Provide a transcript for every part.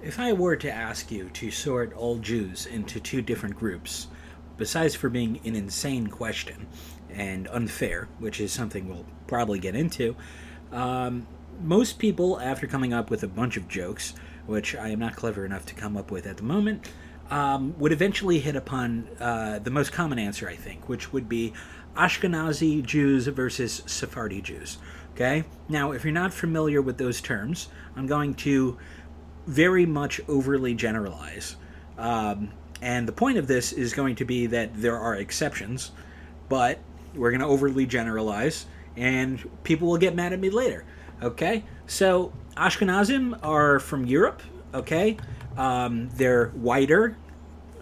If I were to ask you to sort all Jews into two different groups, besides for being an insane question and unfair, which is something we'll probably get into, um, most people, after coming up with a bunch of jokes, which I am not clever enough to come up with at the moment, um, would eventually hit upon uh, the most common answer, I think, which would be Ashkenazi Jews versus Sephardi Jews. Okay? Now, if you're not familiar with those terms, I'm going to very much overly generalize. Um, and the point of this is going to be that there are exceptions, but we're going to overly generalize, and people will get mad at me later. Okay? So, Ashkenazim are from Europe. Okay? Um, they're whiter.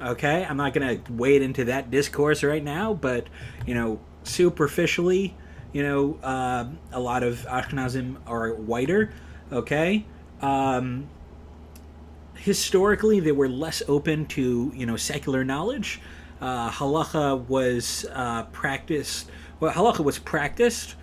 Okay? I'm not going to wade into that discourse right now, but, you know, superficially, you know, uh, a lot of Ashkenazim are whiter. Okay? Um, historically, they were less open to, you know, secular knowledge. Uh, halacha was uh, practiced. Well, halacha was practiced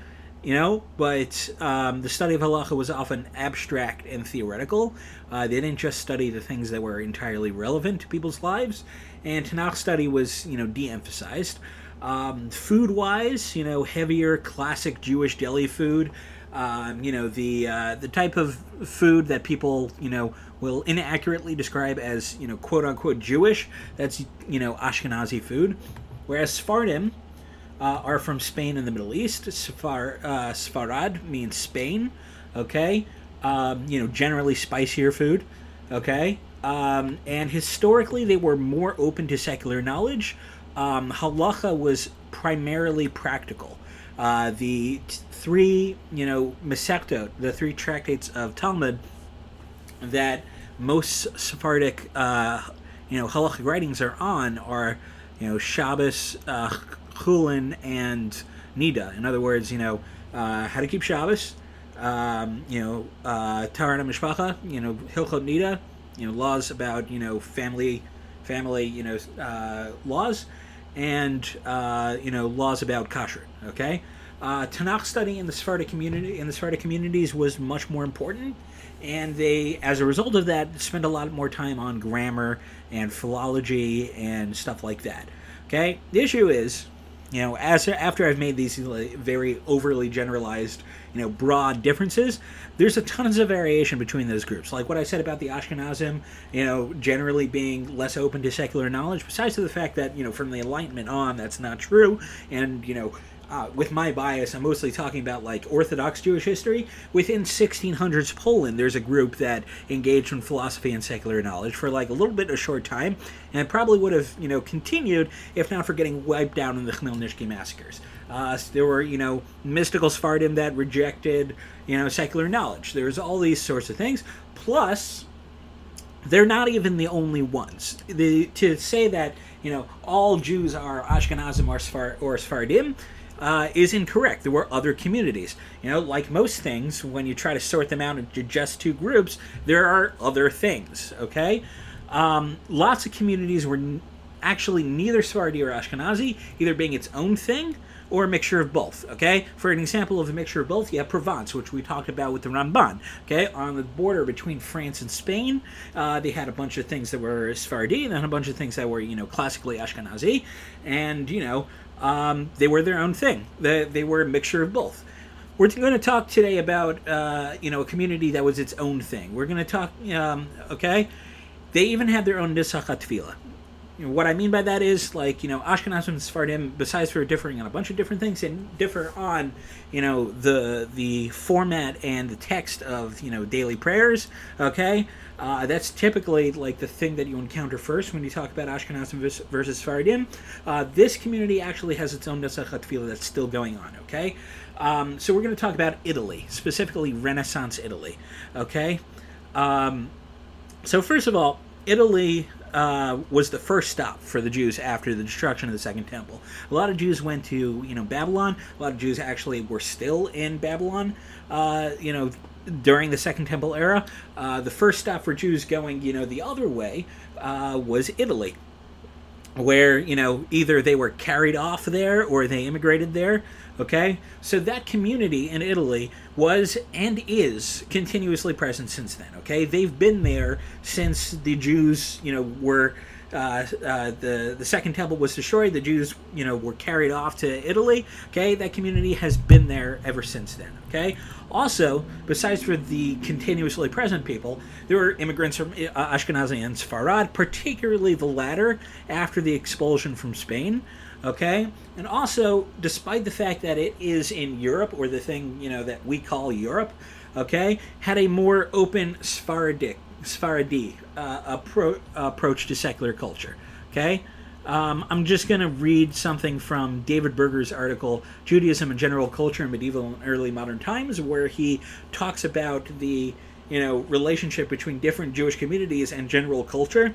you know but um, the study of halacha was often abstract and theoretical uh, they didn't just study the things that were entirely relevant to people's lives and tanakh study was you know de-emphasized um, food wise you know heavier classic jewish deli food um, you know the uh, the type of food that people you know will inaccurately describe as you know quote unquote Jewish. That's you know Ashkenazi food, whereas Sephardim uh, are from Spain and the Middle East. Sfar, uh, Sfarad means Spain. Okay, um, you know generally spicier food. Okay, um, and historically they were more open to secular knowledge. Um, halacha was primarily practical. Uh, the three, you know, Masechtot, the three tractates of Talmud that most Sephardic, uh, you know, halachic writings are on are, you know, Shabbos, uh, Chulin, and Nida. In other words, you know, uh, how to keep Shabbos, um, you know, uh, Taharat Mishpacha, you know, Hilchot Nida, you know, laws about, you know, family, family, you know, uh, laws, and, uh, you know, laws about kashrut, okay? Uh, Tanakh study in the Sephardic community in the Sephardic communities was much more important, and they, as a result of that, spend a lot more time on grammar and philology and stuff like that. Okay, the issue is, you know, as after I've made these very overly generalized, you know, broad differences, there's a tons of variation between those groups. Like what I said about the Ashkenazim, you know, generally being less open to secular knowledge. Besides the fact that you know, from the Enlightenment on, that's not true, and you know uh, with my bias, I'm mostly talking about like Orthodox Jewish history. Within 1600s Poland, there's a group that engaged in philosophy and secular knowledge for like a little bit of a short time, and probably would have you know continued if not for getting wiped out in the Khmelnytsky massacres. Uh, there were you know mystical Sephardim that rejected you know secular knowledge. There's all these sorts of things. Plus, they're not even the only ones. The, to say that you know all Jews are Ashkenazim or, Sfar, or Sephardim uh, is incorrect. There were other communities. You know, like most things, when you try to sort them out into just two groups, there are other things. Okay, um, lots of communities were n- actually neither Sephardi or Ashkenazi, either being its own thing or a mixture of both. Okay, for an example of a mixture of both, you have Provence, which we talked about with the Ramban. Okay, on the border between France and Spain, uh, they had a bunch of things that were Sephardi, and then a bunch of things that were you know classically Ashkenazi, and you know um, they were their own thing. They, they were a mixture of both. We're going to talk today about uh, you know a community that was its own thing. We're going to talk, um, okay? They even had their own nisachat tefillah. You know, what I mean by that is like you know Ashkenazim and Sephardim, besides for differing on a bunch of different things, and differ on you know the the format and the text of you know daily prayers. Okay, uh, that's typically like the thing that you encounter first when you talk about Ashkenazim versus Sephardim. Uh, this community actually has its own Nesachat Tefillah that's still going on. Okay, um, so we're going to talk about Italy, specifically Renaissance Italy. Okay, um, so first of all, Italy uh, was the first stop for the Jews after the destruction of the Second Temple. A lot of Jews went to you know Babylon. A lot of Jews actually were still in Babylon. Uh, you know during the Second Temple era. Uh, the first stop for Jews going you know the other way uh, was Italy. where you know either they were carried off there or they immigrated there okay so that community in italy was and is continuously present since then okay they've been there since the jews you know were uh, uh, the the second temple was destroyed. The Jews, you know, were carried off to Italy. Okay, that community has been there ever since then. Okay. Also, besides for the continuously present people, there were immigrants from uh, Ashkenazi and Sfarad, particularly the latter after the expulsion from Spain. Okay, and also, despite the fact that it is in Europe, or the thing you know that we call Europe, okay, had a more open Sephardic Sephardi uh, appro- approach to secular culture. Okay, um, I'm just going to read something from David Berger's article, Judaism and General Culture in Medieval and Early Modern Times, where he talks about the you know relationship between different Jewish communities and general culture.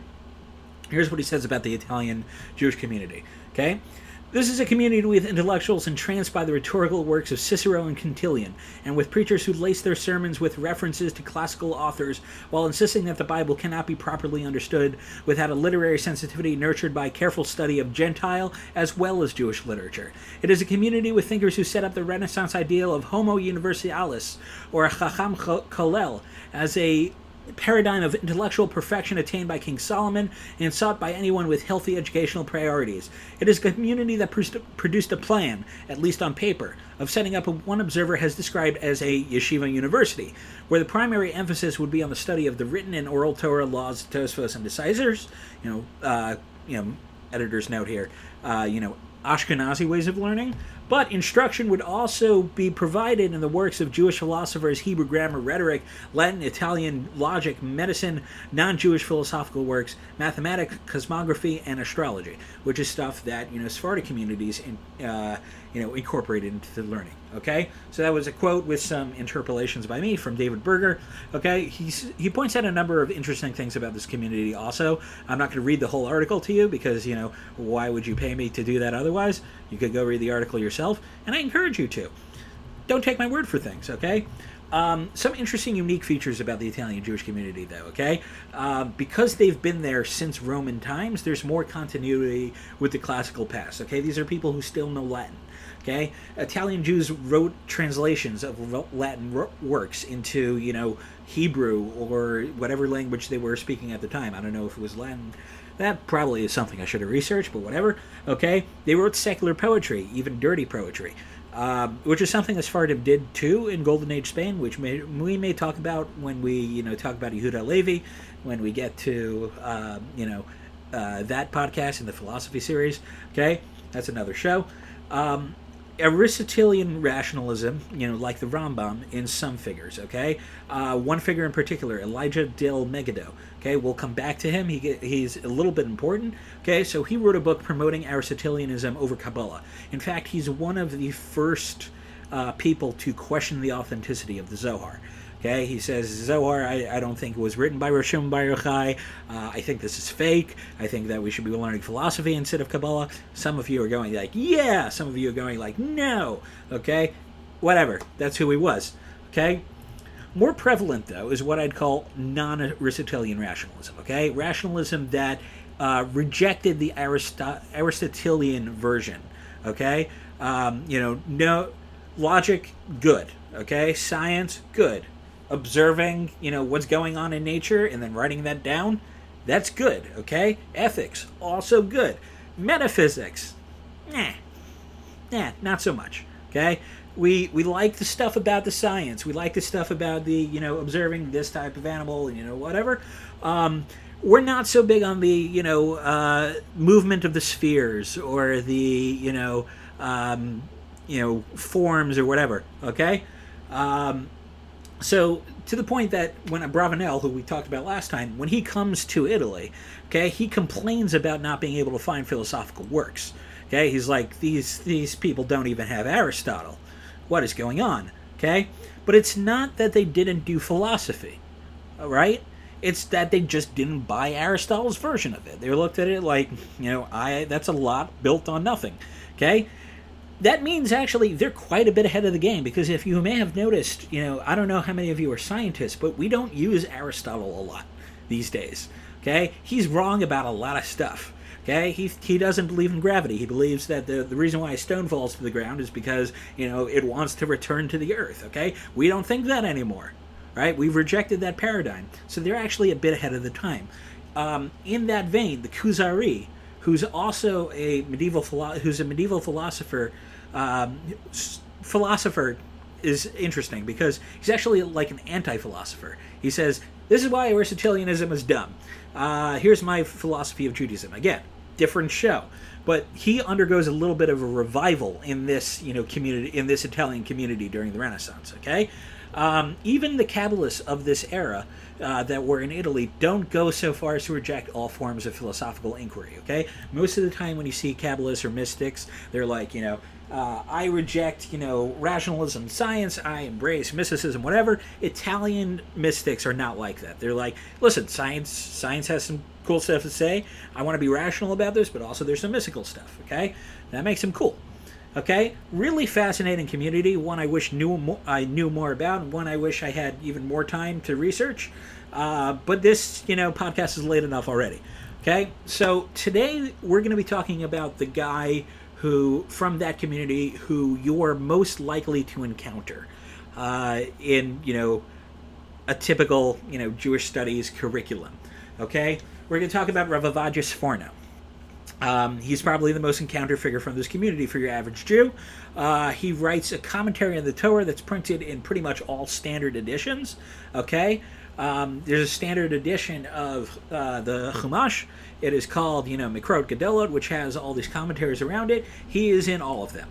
Here's what he says about the Italian Jewish community. Okay, this is a community with intellectuals entranced by the rhetorical works of Cicero and Quintilian, and with preachers who lace their sermons with references to classical authors while insisting that the Bible cannot be properly understood without a literary sensitivity nurtured by careful study of Gentile as well as Jewish literature. It is a community with thinkers who set up the Renaissance ideal of Homo Universalis, or Chacham Kolel, as a paradigm of intellectual perfection attained by King Solomon and sought by anyone with healthy educational priorities. It is a community that produced a plan, at least on paper, of setting up what one observer has described as a yeshiva university, where the primary emphasis would be on the study of the written and oral Torah laws, Tosfos, and decisors. You know, uh, you know, editor's note here. Uh, you know, Ashkenazi ways of learning, but instruction would also be provided in the works of Jewish philosophers, Hebrew grammar, rhetoric, Latin, Italian, logic, medicine, non Jewish philosophical works, mathematics, cosmography, and astrology, which is stuff that, you know, Sephardic communities, in, uh, you know, incorporated into the learning. Okay? So that was a quote with some interpolations by me from David Berger. Okay? He's, he points out a number of interesting things about this community also. I'm not going to read the whole article to you because, you know, why would you pay me to do that otherwise? You could go read the article yourself, and I encourage you to. Don't take my word for things, okay? Um, some interesting, unique features about the Italian Jewish community, though, okay? Uh, because they've been there since Roman times, there's more continuity with the classical past, okay? These are people who still know Latin, okay? Italian Jews wrote translations of Latin works into, you know, Hebrew or whatever language they were speaking at the time. I don't know if it was Latin that probably is something I should have researched, but whatever. Okay, they wrote secular poetry, even dirty poetry, uh, which is something Sephardim did too in Golden Age Spain, which may, we may talk about when we, you know, talk about Yehuda Levi, when we get to, uh, you know, uh, that podcast in the philosophy series. Okay, that's another show. Um, Aristotelian rationalism, you know, like the Rambam in some figures, okay? Uh, one figure in particular, Elijah del Medigo, okay? We'll come back to him. He, he's a little bit important, okay? So he wrote a book promoting Aristotelianism over Kabbalah. In fact, he's one of the first uh, people to question the authenticity of the Zohar. Okay, he says Zohar. I, I don't think it was written by Shimon Bar Yochai. Uh, I think this is fake. I think that we should be learning philosophy instead of Kabbalah. Some of you are going like, yeah. Some of you are going like, no. Okay, whatever. That's who he was. Okay. More prevalent though is what I'd call non-Aristotelian rationalism. Okay, rationalism that uh, rejected the Arist- Aristotelian version. Okay, um, you know, no logic, good. Okay, science, good observing, you know, what's going on in nature and then writing that down, that's good, okay? Ethics, also good. Metaphysics, nah, nah, not so much, okay? We, we like the stuff about the science. We like the stuff about the, you know, observing this type of animal, and, you know, whatever. Um, we're not so big on the, you know, uh, movement of the spheres or the, you know, um, you know, forms or whatever, okay? Um, so to the point that when Abravanel, who we talked about last time, when he comes to Italy, okay, he complains about not being able to find philosophical works. Okay, he's like these these people don't even have Aristotle. What is going on? Okay, but it's not that they didn't do philosophy, all right? It's that they just didn't buy Aristotle's version of it. They looked at it like, you know, I that's a lot built on nothing. Okay, that means actually they're quite a bit ahead of the game because if you may have noticed, you know, I don't know how many of you are scientists, but we don't use Aristotle a lot these days. Okay? He's wrong about a lot of stuff. Okay, he, he doesn't believe in gravity. He believes that the, the reason why a stone falls to the ground is because, you know, it wants to return to the earth. Okay, we don't think that anymore, right? We've rejected that paradigm. So they're actually a bit ahead of the time. Um, in that vein, the Kuzari, who's also a medieval philo- who's a medieval philosopher, um, philosopher is interesting because he's actually like an anti-philosopher. He says this is why Aristotelianism is dumb. Uh, here's my philosophy of Judaism. Again, different show, but he undergoes a little bit of a revival in this you know community in this Italian community during the Renaissance. Okay, um, even the Kabbalists of this era uh, that were in Italy don't go so far as to reject all forms of philosophical inquiry. Okay, most of the time when you see Kabbalists or mystics, they're like you know uh, I reject, you know, rationalism, science. I embrace mysticism, whatever. Italian mystics are not like that. They're like, listen, science, science has some cool stuff to say. I want to be rational about this, but also there's some mystical stuff. Okay, that makes them cool. Okay, really fascinating community. One I wish knew more, I knew more about. One I wish I had even more time to research. Uh, but this, you know, podcast is late enough already. Okay, so today we're going to be talking about the guy who from that community who you're most likely to encounter uh, in you know a typical you know Jewish studies curriculum. Okay, we're going to talk about Rav Ovadia Sforno. Um, he's probably the most encountered figure from this community for your average Jew. Uh, he writes a commentary on the Torah that's printed in pretty much all standard editions. Okay, um, there's a standard edition of uh, the Chumash. It is called, you know, Mikrot Gedolos, which has all these commentaries around it. He is in all of them.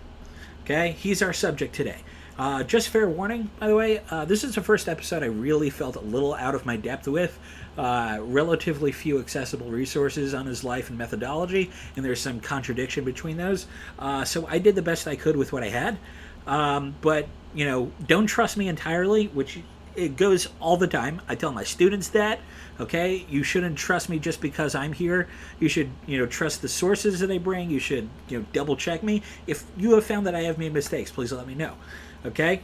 Okay, he's our subject today. Uh, just fair warning, by the way, uh, this is the first episode I really felt a little out of my depth with. Uh, relatively few accessible resources on his life and methodology, and there's some contradiction between those. Uh, so I did the best I could with what I had. Um, but, you know, don't trust me entirely, which it goes all the time. I tell my students that. Okay, you shouldn't trust me just because I'm here. You should, you know, trust the sources that I bring. You should, you know, double check me. If you have found that I have made mistakes, please let me know. Okay.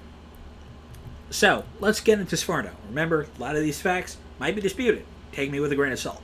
So let's get into Sforno. Remember, a lot of these facts might be disputed. Take me with a grain of salt.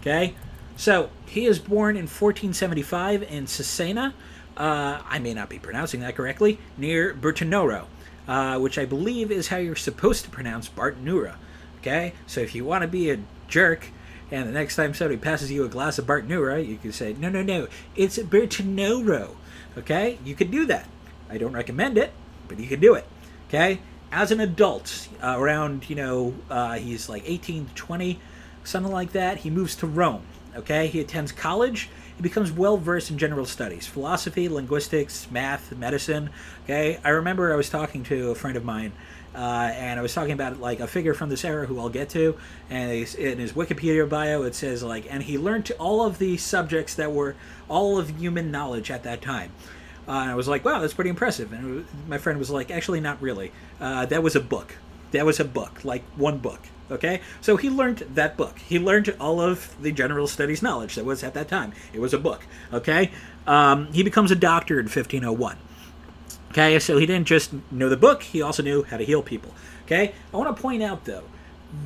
Okay. So he is born in 1475 in Cesena. Uh, I may not be pronouncing that correctly. Near Bertinoro uh, which I believe is how you're supposed to pronounce Bartenura. Okay, so if you want to be a jerk, and the next time somebody passes you a glass of Bartenura, you can say, no, no, no, it's Bertinoro. Okay, you can do that. I don't recommend it, but you can do it. Okay, as an adult, uh, around you know, uh, he's like 18 to 20, something like that. He moves to Rome. Okay, he attends college he becomes well versed in general studies philosophy, linguistics, math, medicine. Okay, I remember I was talking to a friend of mine. Uh, and I was talking about like a figure from this era who I'll get to, and in his Wikipedia bio it says like, and he learned all of the subjects that were all of human knowledge at that time. Uh, and I was like, wow, that's pretty impressive. And was, my friend was like, actually, not really. Uh, that was a book. That was a book, like one book. Okay, so he learned that book. He learned all of the general studies knowledge that was at that time. It was a book. Okay, um, he becomes a doctor in 1501. Okay, so he didn't just know the book; he also knew how to heal people. Okay, I want to point out though,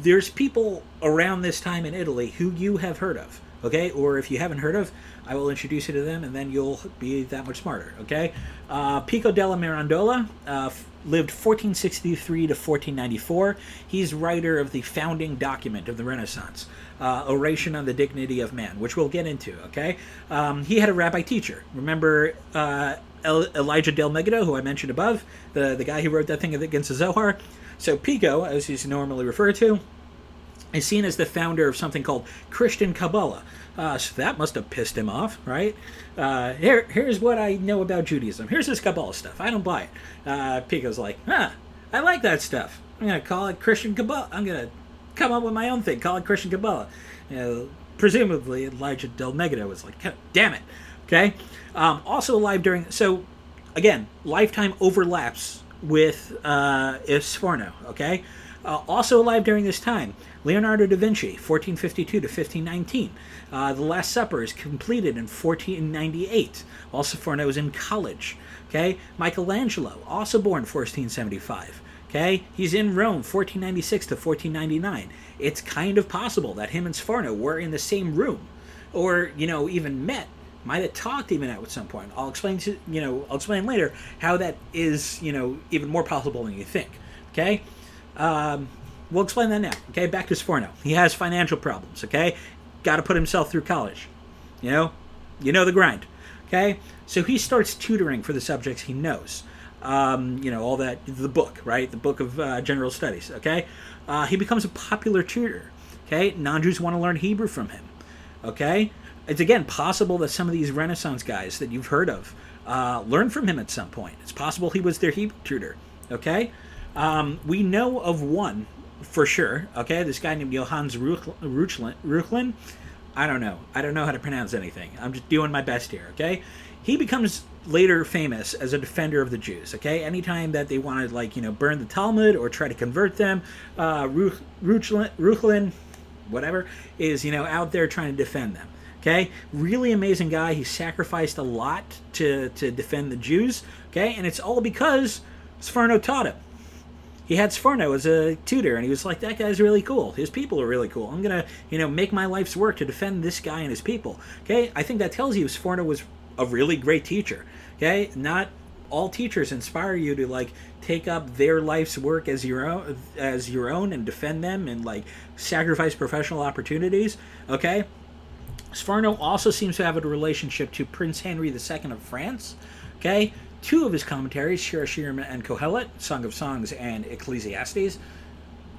there's people around this time in Italy who you have heard of. Okay, or if you haven't heard of, I will introduce you to them, and then you'll be that much smarter. Okay, uh, Pico della Mirandola. Uh, lived 1463 to 1494. He's writer of the founding document of the Renaissance, uh, Oration on the Dignity of Man, which we'll get into, okay? Um, he had a rabbi teacher. Remember uh, Elijah Del Medigo, who I mentioned above, the, the guy who wrote that thing against the Zohar? So Pico, as he's normally referred to, is seen as the founder of something called Christian Kabbalah. Uh, so that must have pissed him off, right? Uh, here, here's what I know about Judaism. Here's this Kabbalah stuff. I don't buy it. Uh, Pico's like, huh, I like that stuff. I'm gonna call it Christian Kabbalah. I'm gonna come up with my own thing. Call it Christian Kabbalah. You know, presumably, Elijah Del Medigo was like, damn it. Okay. Um, also alive during. So, again, lifetime overlaps with uh, Sforno. Okay. Uh, also alive during this time, Leonardo da Vinci, 1452 to 1519. Uh, the Last Supper is completed in 1498. Also, Sforno was in college. Okay, Michelangelo, also born 1475. Okay, he's in Rome 1496 to 1499. It's kind of possible that him and Sforno were in the same room. or you know even met might have talked even at some point i'll explain to you know i'll explain later how that is you know even more possible than you think okay um, we'll explain that now okay? Back to sforno. He has financial problems okay? Got to put himself through college you know? You know the grind okay? So he starts tutoring for the subjects he knows. Um, you know all that the book right? The book of uh, general studies okay? Uh, he becomes a popular tutor okay? Non-jews want to learn hebrew from him okay? It's again possible that some of these renaissance guys that you've heard of uh, learned from him at some point. It's possible he was their hebrew tutor okay? Um, we know of one for sure okay this guy named johannes reuchlin i don't know i don't know how to pronounce anything i'm just doing my best here okay he becomes later famous as a defender of the Jews. Okay, anytime that they wanted, like you know, burn the Talmud or try to convert them, uh, Reuchlin, whatever, is you know out there trying to defend them. Okay, really amazing guy. He sacrificed a lot to to defend the Jews. Okay, and it's all because Sforno taught him. He had Sforno as a tutor, and he was like, "That guy's really cool. His people are really cool. I'm gonna, you know, make my life's work to defend this guy and his people." Okay, I think that tells you Sforno was a really great teacher. Okay, not all teachers inspire you to like take up their life's work as your own as your own and defend them and like sacrifice professional opportunities. Okay, Sforno also seems to have a relationship to Prince Henry II of France. Okay, two of his commentaries, Shir Hashirim and Kohelet, Song of Songs and Ecclesiastes,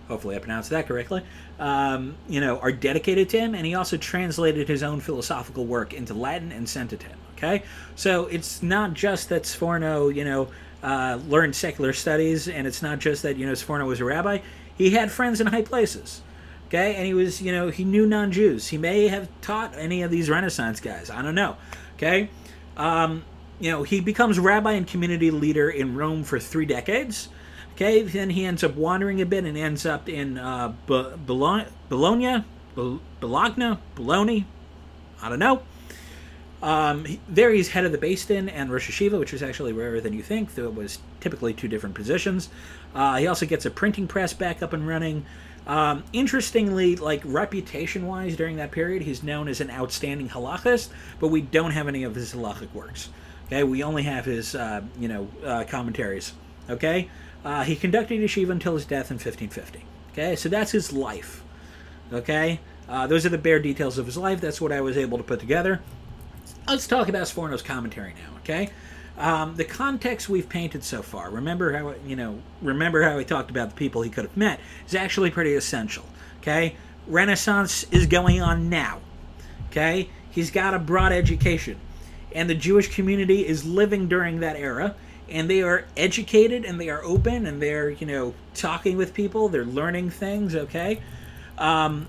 hopefully I pronounced that correctly, um, you know, are dedicated to him, and he also translated his own philosophical work into Latin and sent it to him. Okay, so it's not just that Sforno, you know, uh, learned secular studies, and it's not just that you know Sforno was a rabbi. He had friends in high places. Okay, and he was, you know, he knew non-Jews. He may have taught any of these Renaissance guys. I don't know. Okay, um, you know, he becomes rabbi and community leader in Rome for three decades. Okay, then he ends up wandering a bit and ends up in uh, Bologna, Bologna, Bologna, Bologna. I don't know. Um, there he's head of the Beis Din and Rosh Yeshiva, which is actually rarer than you think, though it was typically two different positions. Uh, he also gets a printing press back up and running. Um, interestingly, like reputation-wise, during that period, he's known as an outstanding halachist, but we don't have any of his halachic works. Okay, we only have his, uh, you know, uh, commentaries. Okay, uh, he conducted yeshiva until his death in 1550. Okay, so that's his life. Okay, uh, those are the bare details of his life. That's what I was able to put together. Let's talk about Sforno's commentary now. Okay, um, the context we've painted so far. Remember how you know? Remember how we talked about the people he could have met is actually pretty essential. Okay, Renaissance is going on now. Okay, he's got a broad education, and the Jewish community is living during that era. And they are educated and they are open and they're you know talking with people. They're learning things okay? Um,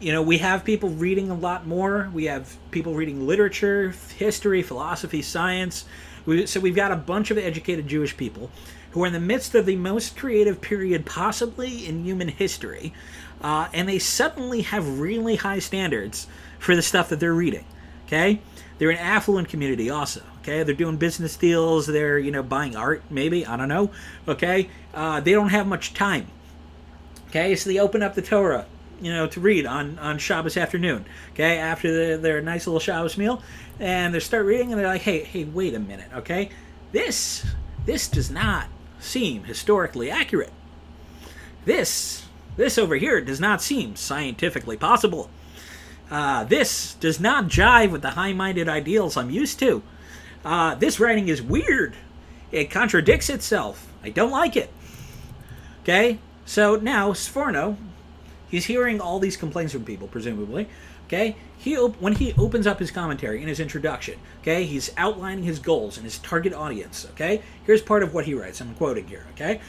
you know we have people reading a lot more. We have people reading literature history philosophy science. We, so we've got a bunch of educated jewish people who are in the midst of the most creative period possibly in human history. Uh, and they suddenly have really high standards for the stuff that they're reading okay they're an affluent community also Okay, they're doing business deals. They're you know buying art, maybe I don't know. Okay, uh, they don't have much time. Okay, so they open up the Torah, you know, to read on on Shabbos afternoon. Okay, after the, their nice little Shabbos meal, and they start reading, and they're like, hey, hey, wait a minute. Okay, this this does not seem historically accurate. This this over here does not seem scientifically possible. Uh, this does not jive with the high minded ideals I'm used to. Uh, this writing is weird. It contradicts itself. I don't like it. Okay? So now, Sforno, he's hearing all these complaints from people, presumably. Okay? He op- when he opens up his commentary in his introduction, okay, he's outlining his goals and his target audience. Okay? Here's part of what he writes. I'm quoting here, okay?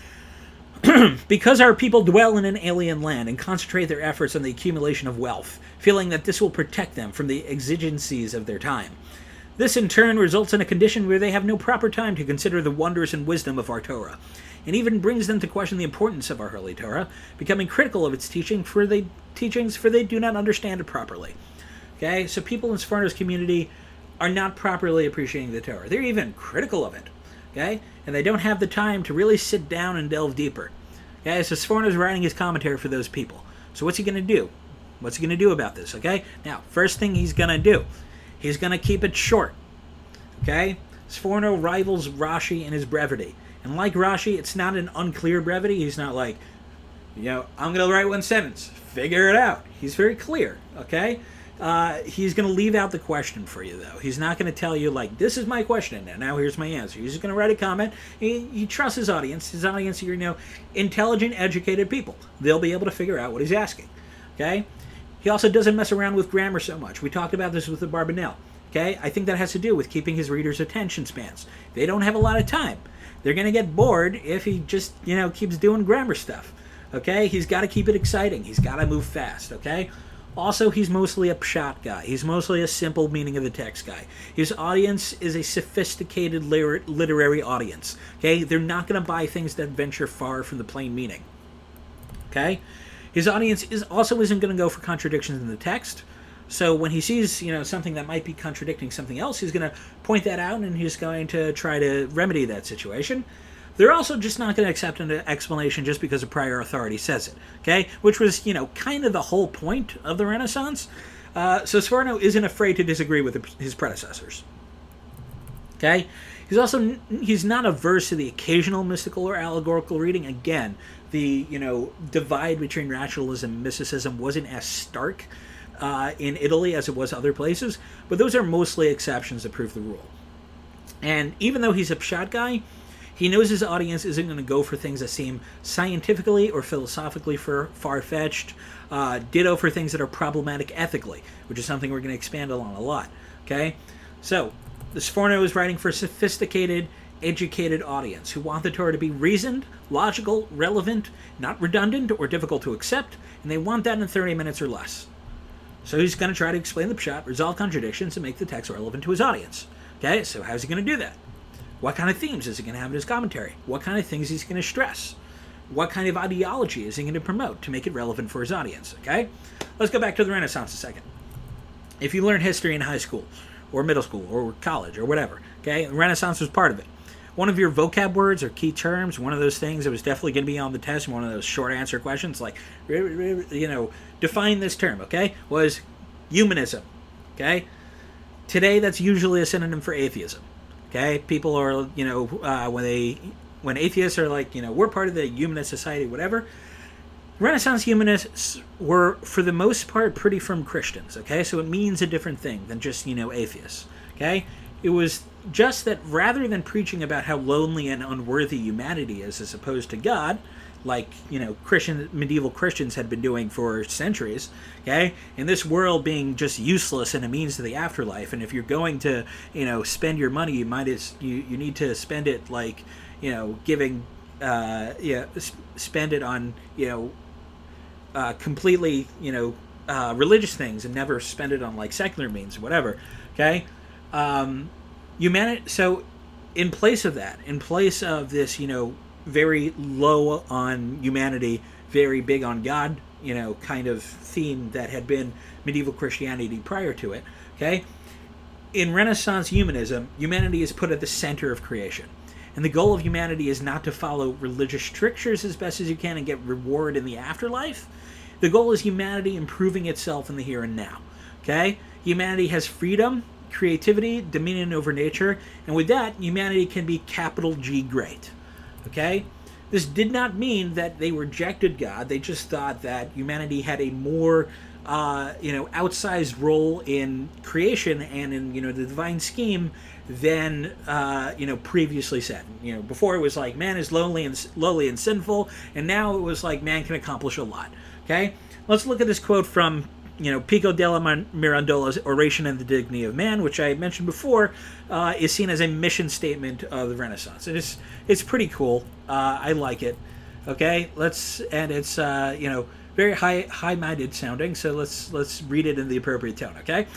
because our people dwell in an alien land and concentrate their efforts on the accumulation of wealth, feeling that this will protect them from the exigencies of their time. This in turn results in a condition where they have no proper time to consider the wonders and wisdom of our Torah, and even brings them to question the importance of our holy Torah, becoming critical of its teaching for they teachings for they do not understand it properly. Okay, so people in Sforno's community are not properly appreciating the Torah. They're even critical of it. Okay, and they don't have the time to really sit down and delve deeper. Okay, so Sforno's writing his commentary for those people. So what's he going to do? What's he going to do about this? Okay. Now, first thing he's going to do, he's going to keep it short. Okay. Sforno rivals Rashi in his brevity. And like Rashi, it's not an unclear brevity. He's not like, you know, I'm going to write one sentence. Figure it out. He's very clear. Okay. Uh, he's going to leave out the question for you, though. He's not going to tell you, like, this is my question, and now here's my answer. He's just going to write a comment. He, he trusts his audience. His audience are, you know, intelligent, educated people. They'll be able to figure out what he's asking. Okay? He also doesn't mess around with grammar so much. We talked about this with the Abarbanel. Okay? I think that has to do with keeping his readers' attention spans. They don't have a lot of time. They're going to get bored if he just, you know, keeps doing grammar stuff. Okay? He's got to keep it exciting. He's got to move fast. Okay? Also, he's mostly a pshat guy. He's mostly a simple meaning of the text guy. His audience is a sophisticated literary audience. Okay, they're not going to buy things that venture far from the plain meaning. Okay, his audience is also isn't going to go for contradictions in the text. So when he sees, you know, something that might be contradicting something else, he's going to point that out and he's going to try to remedy that situation. They're also just not going to accept an explanation just because a prior authority says it, okay? Which was, you know, kind of the whole point of the Renaissance. Uh, so Sforno isn't afraid to disagree with his predecessors. Okay, he's also he's not averse to the occasional mystical or allegorical reading. Again, the you know divide between rationalism and mysticism wasn't as stark uh, in Italy as it was other places, but those are mostly exceptions that prove the rule. And even though he's a pshat guy, he knows his audience isn't going to go for things that seem scientifically or philosophically far fetched. Uh, ditto for things that are problematic ethically, which is something we're going to expand on a lot. Okay? So, the Sforno is writing for a sophisticated, educated audience who want the Torah to be reasoned, logical, relevant, not redundant or difficult to accept, and they want that in 30 minutes or less. So he's going to try to explain the pshat, resolve contradictions, and make the text relevant to his audience. Okay, so how's he going to do that? What kind of themes is he going to have in his commentary? What kind of things is he going to stress? What kind of ideology is he going to promote to make it relevant for his audience? Okay? Let's go back to the Renaissance a second. If you learn history in high school, or middle school, or college, or whatever, okay, the Renaissance was part of it. One of your vocab words or key terms, one of those things that was definitely going to be on the test, one of those short answer questions, like, you know, define this term, okay, was humanism, okay? Today, that's usually a synonym for atheism. Okay, people are you know uh, when they when atheists are like you know we're part of the humanist society, whatever. Renaissance humanists were, for the most part, pretty firm Christians. Okay, so it means a different thing than just you know atheists. Okay, it was just that rather than preaching about how lonely and unworthy humanity is as opposed to God, like you know Christian medieval Christians had been doing for centuries. Okay, in this world being just useless and a means to the afterlife, and if you're going to you know spend your money, you might as you you need to spend it like you know giving uh, yeah spend it on you know uh, completely you know uh, religious things and never spend it on like secular means or whatever. Okay, um, humanity. So in place of that, in place of this, you know, very low on humanity, very big on God, you know, kind of theme that had been medieval Christianity prior to it. Okay? In Renaissance humanism, humanity is put at the center of creation. And the goal of humanity is not to follow religious strictures as best as you can and get reward in the afterlife. The goal is humanity improving itself in the here and now. Okay? Humanity has freedom, creativity, dominion over nature, and with that, humanity can be capital G great. Okay? This did not mean that they rejected God. They just thought that humanity had a more, uh, you know, outsized role in creation and in, you know, the divine scheme than, uh, you know, previously said. You know, before it was like man is lonely and lowly and sinful, and now it was like man can accomplish a lot. Okay? Let's look at this quote from you know, Pico della Mirandola's Oration on the Dignity of Man, which I mentioned before, uh, is seen as a mission statement of the Renaissance. And It is it's pretty cool. Uh, I like it. Okay, let's and it's uh, you know very high high minded sounding. So let's let's read it in the appropriate tone. Okay.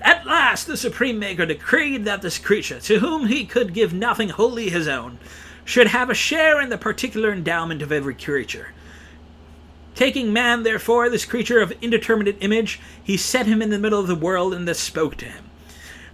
At last, the Supreme Maker decreed that this creature, to whom he could give nothing wholly his own, should have a share in the particular endowment of every creature Taking man, therefore, this creature of indeterminate image, he set him in the middle of the world and thus spoke to him.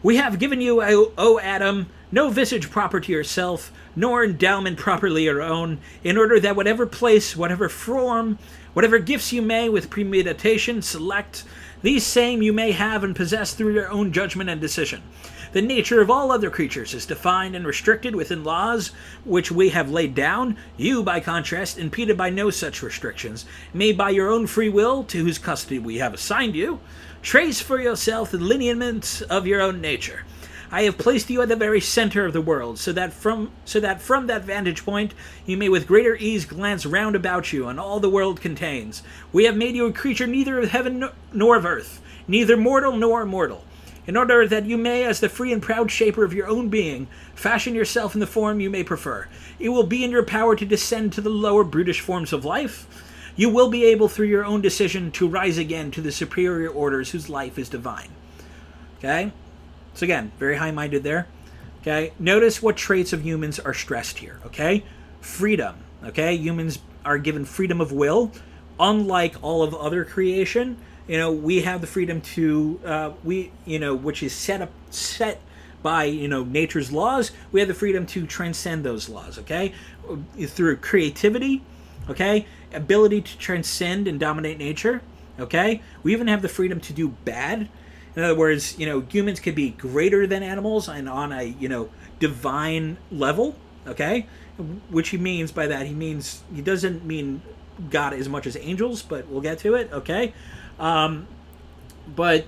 We have given you, O, Adam, no visage proper to yourself, nor endowment properly your own, in order that whatever place, whatever form, Whatever gifts you may, with premeditation, select, these same you may have and possess through your own judgment and decision. The nature of all other creatures is defined and restricted within laws which we have laid down. You, by contrast, impeded by no such restrictions, made by your own free will, to whose custody we have assigned you, trace for yourself the lineaments of your own nature. I have placed you at the very center of the world, so that from so that from that vantage point you may with greater ease glance round about you and all the world contains. We have made you a creature neither of heaven nor of earth, neither mortal nor immortal, in order that you may, as the free and proud shaper of your own being, fashion yourself in the form you may prefer. It will be in your power to descend to the lower brutish forms of life. You will be able, through your own decision, to rise again to the superior orders whose life is divine. Okay? So again, very high-minded there. Okay? Notice what traits of humans are stressed here, okay? Freedom, okay? Humans are given freedom of will, unlike all of other creation. You know, we have the freedom to uh, we, you know, which is set up set by you know nature's laws. We have the freedom to transcend those laws, okay? Through creativity, okay? Ability to transcend and dominate nature, okay? We even have the freedom to do bad in other words, you know, humans could be greater than animals and on a, you know, divine level, okay? Which he means by that, he means, he doesn't mean God as much as angels, but we'll get to it, okay? Um, but,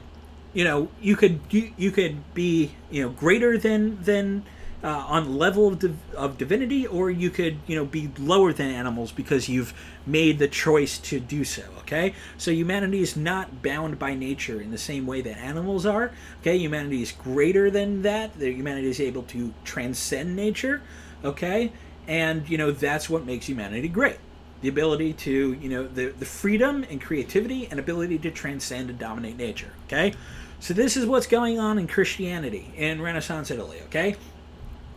you know, you could, you, you could be, you know, greater than, than, uh, on level of, div- of divinity, or you could, you know, be lower than animals because you've made the choice to do so. Okay, so humanity is not bound by nature in the same way that animals are. Okay, humanity is greater than that. The humanity is able to transcend nature. Okay, and you know that's what makes humanity great the ability to you know the, the freedom and creativity and ability to transcend and dominate nature okay so this is what's going on in christianity in renaissance italy okay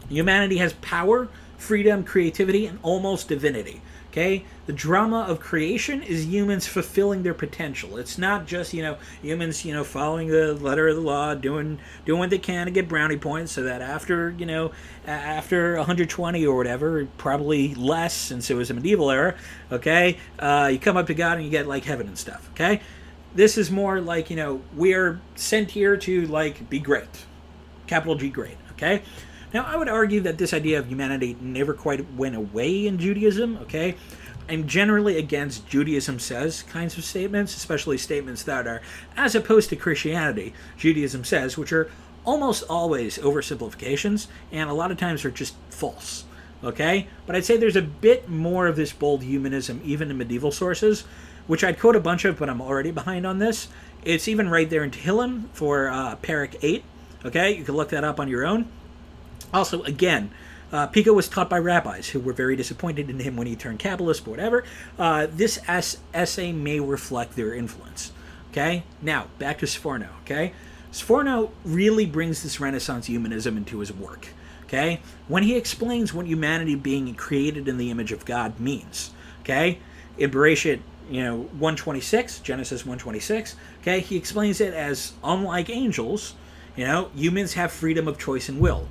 Humanity has power, freedom, creativity, and almost divinity. Okay? The drama of creation is humans fulfilling their potential. It's not just, you know, humans, you know, following the letter of the law, doing doing what they can to get brownie points so that after, you know, after 120 or whatever, probably less since it was a medieval era, okay? Uh, you come up to God and you get like heaven and stuff, okay? This is more like, you know, we're sent here to like be great. Capital G great, okay? Now, I would argue that this idea of humanity never quite went away in Judaism, okay? I'm generally against Judaism says kinds of statements, especially statements that are, as opposed to Christianity, Judaism says, which are almost always oversimplifications and a lot of times are just false. Okay? But I'd say there's a bit more of this bold humanism even in medieval sources, which I'd quote a bunch of, but I'm already behind on this. It's even right there in Tehillim for uh, Perek 8. Okay? You can look that up on your own. Also, again, uh, Pico was taught by rabbis who were very disappointed in him when he turned Kabbalist, whatever. Uh, this es- essay may reflect their influence. Okay? Now, back to Sforno. Okay? Sforno really brings this Renaissance humanism into his work. Okay? When he explains what humanity being created in the image of God means. Okay? In Bereshit, you know, 126, Genesis 126, okay, he explains it as unlike angels, you know, humans have freedom of choice and will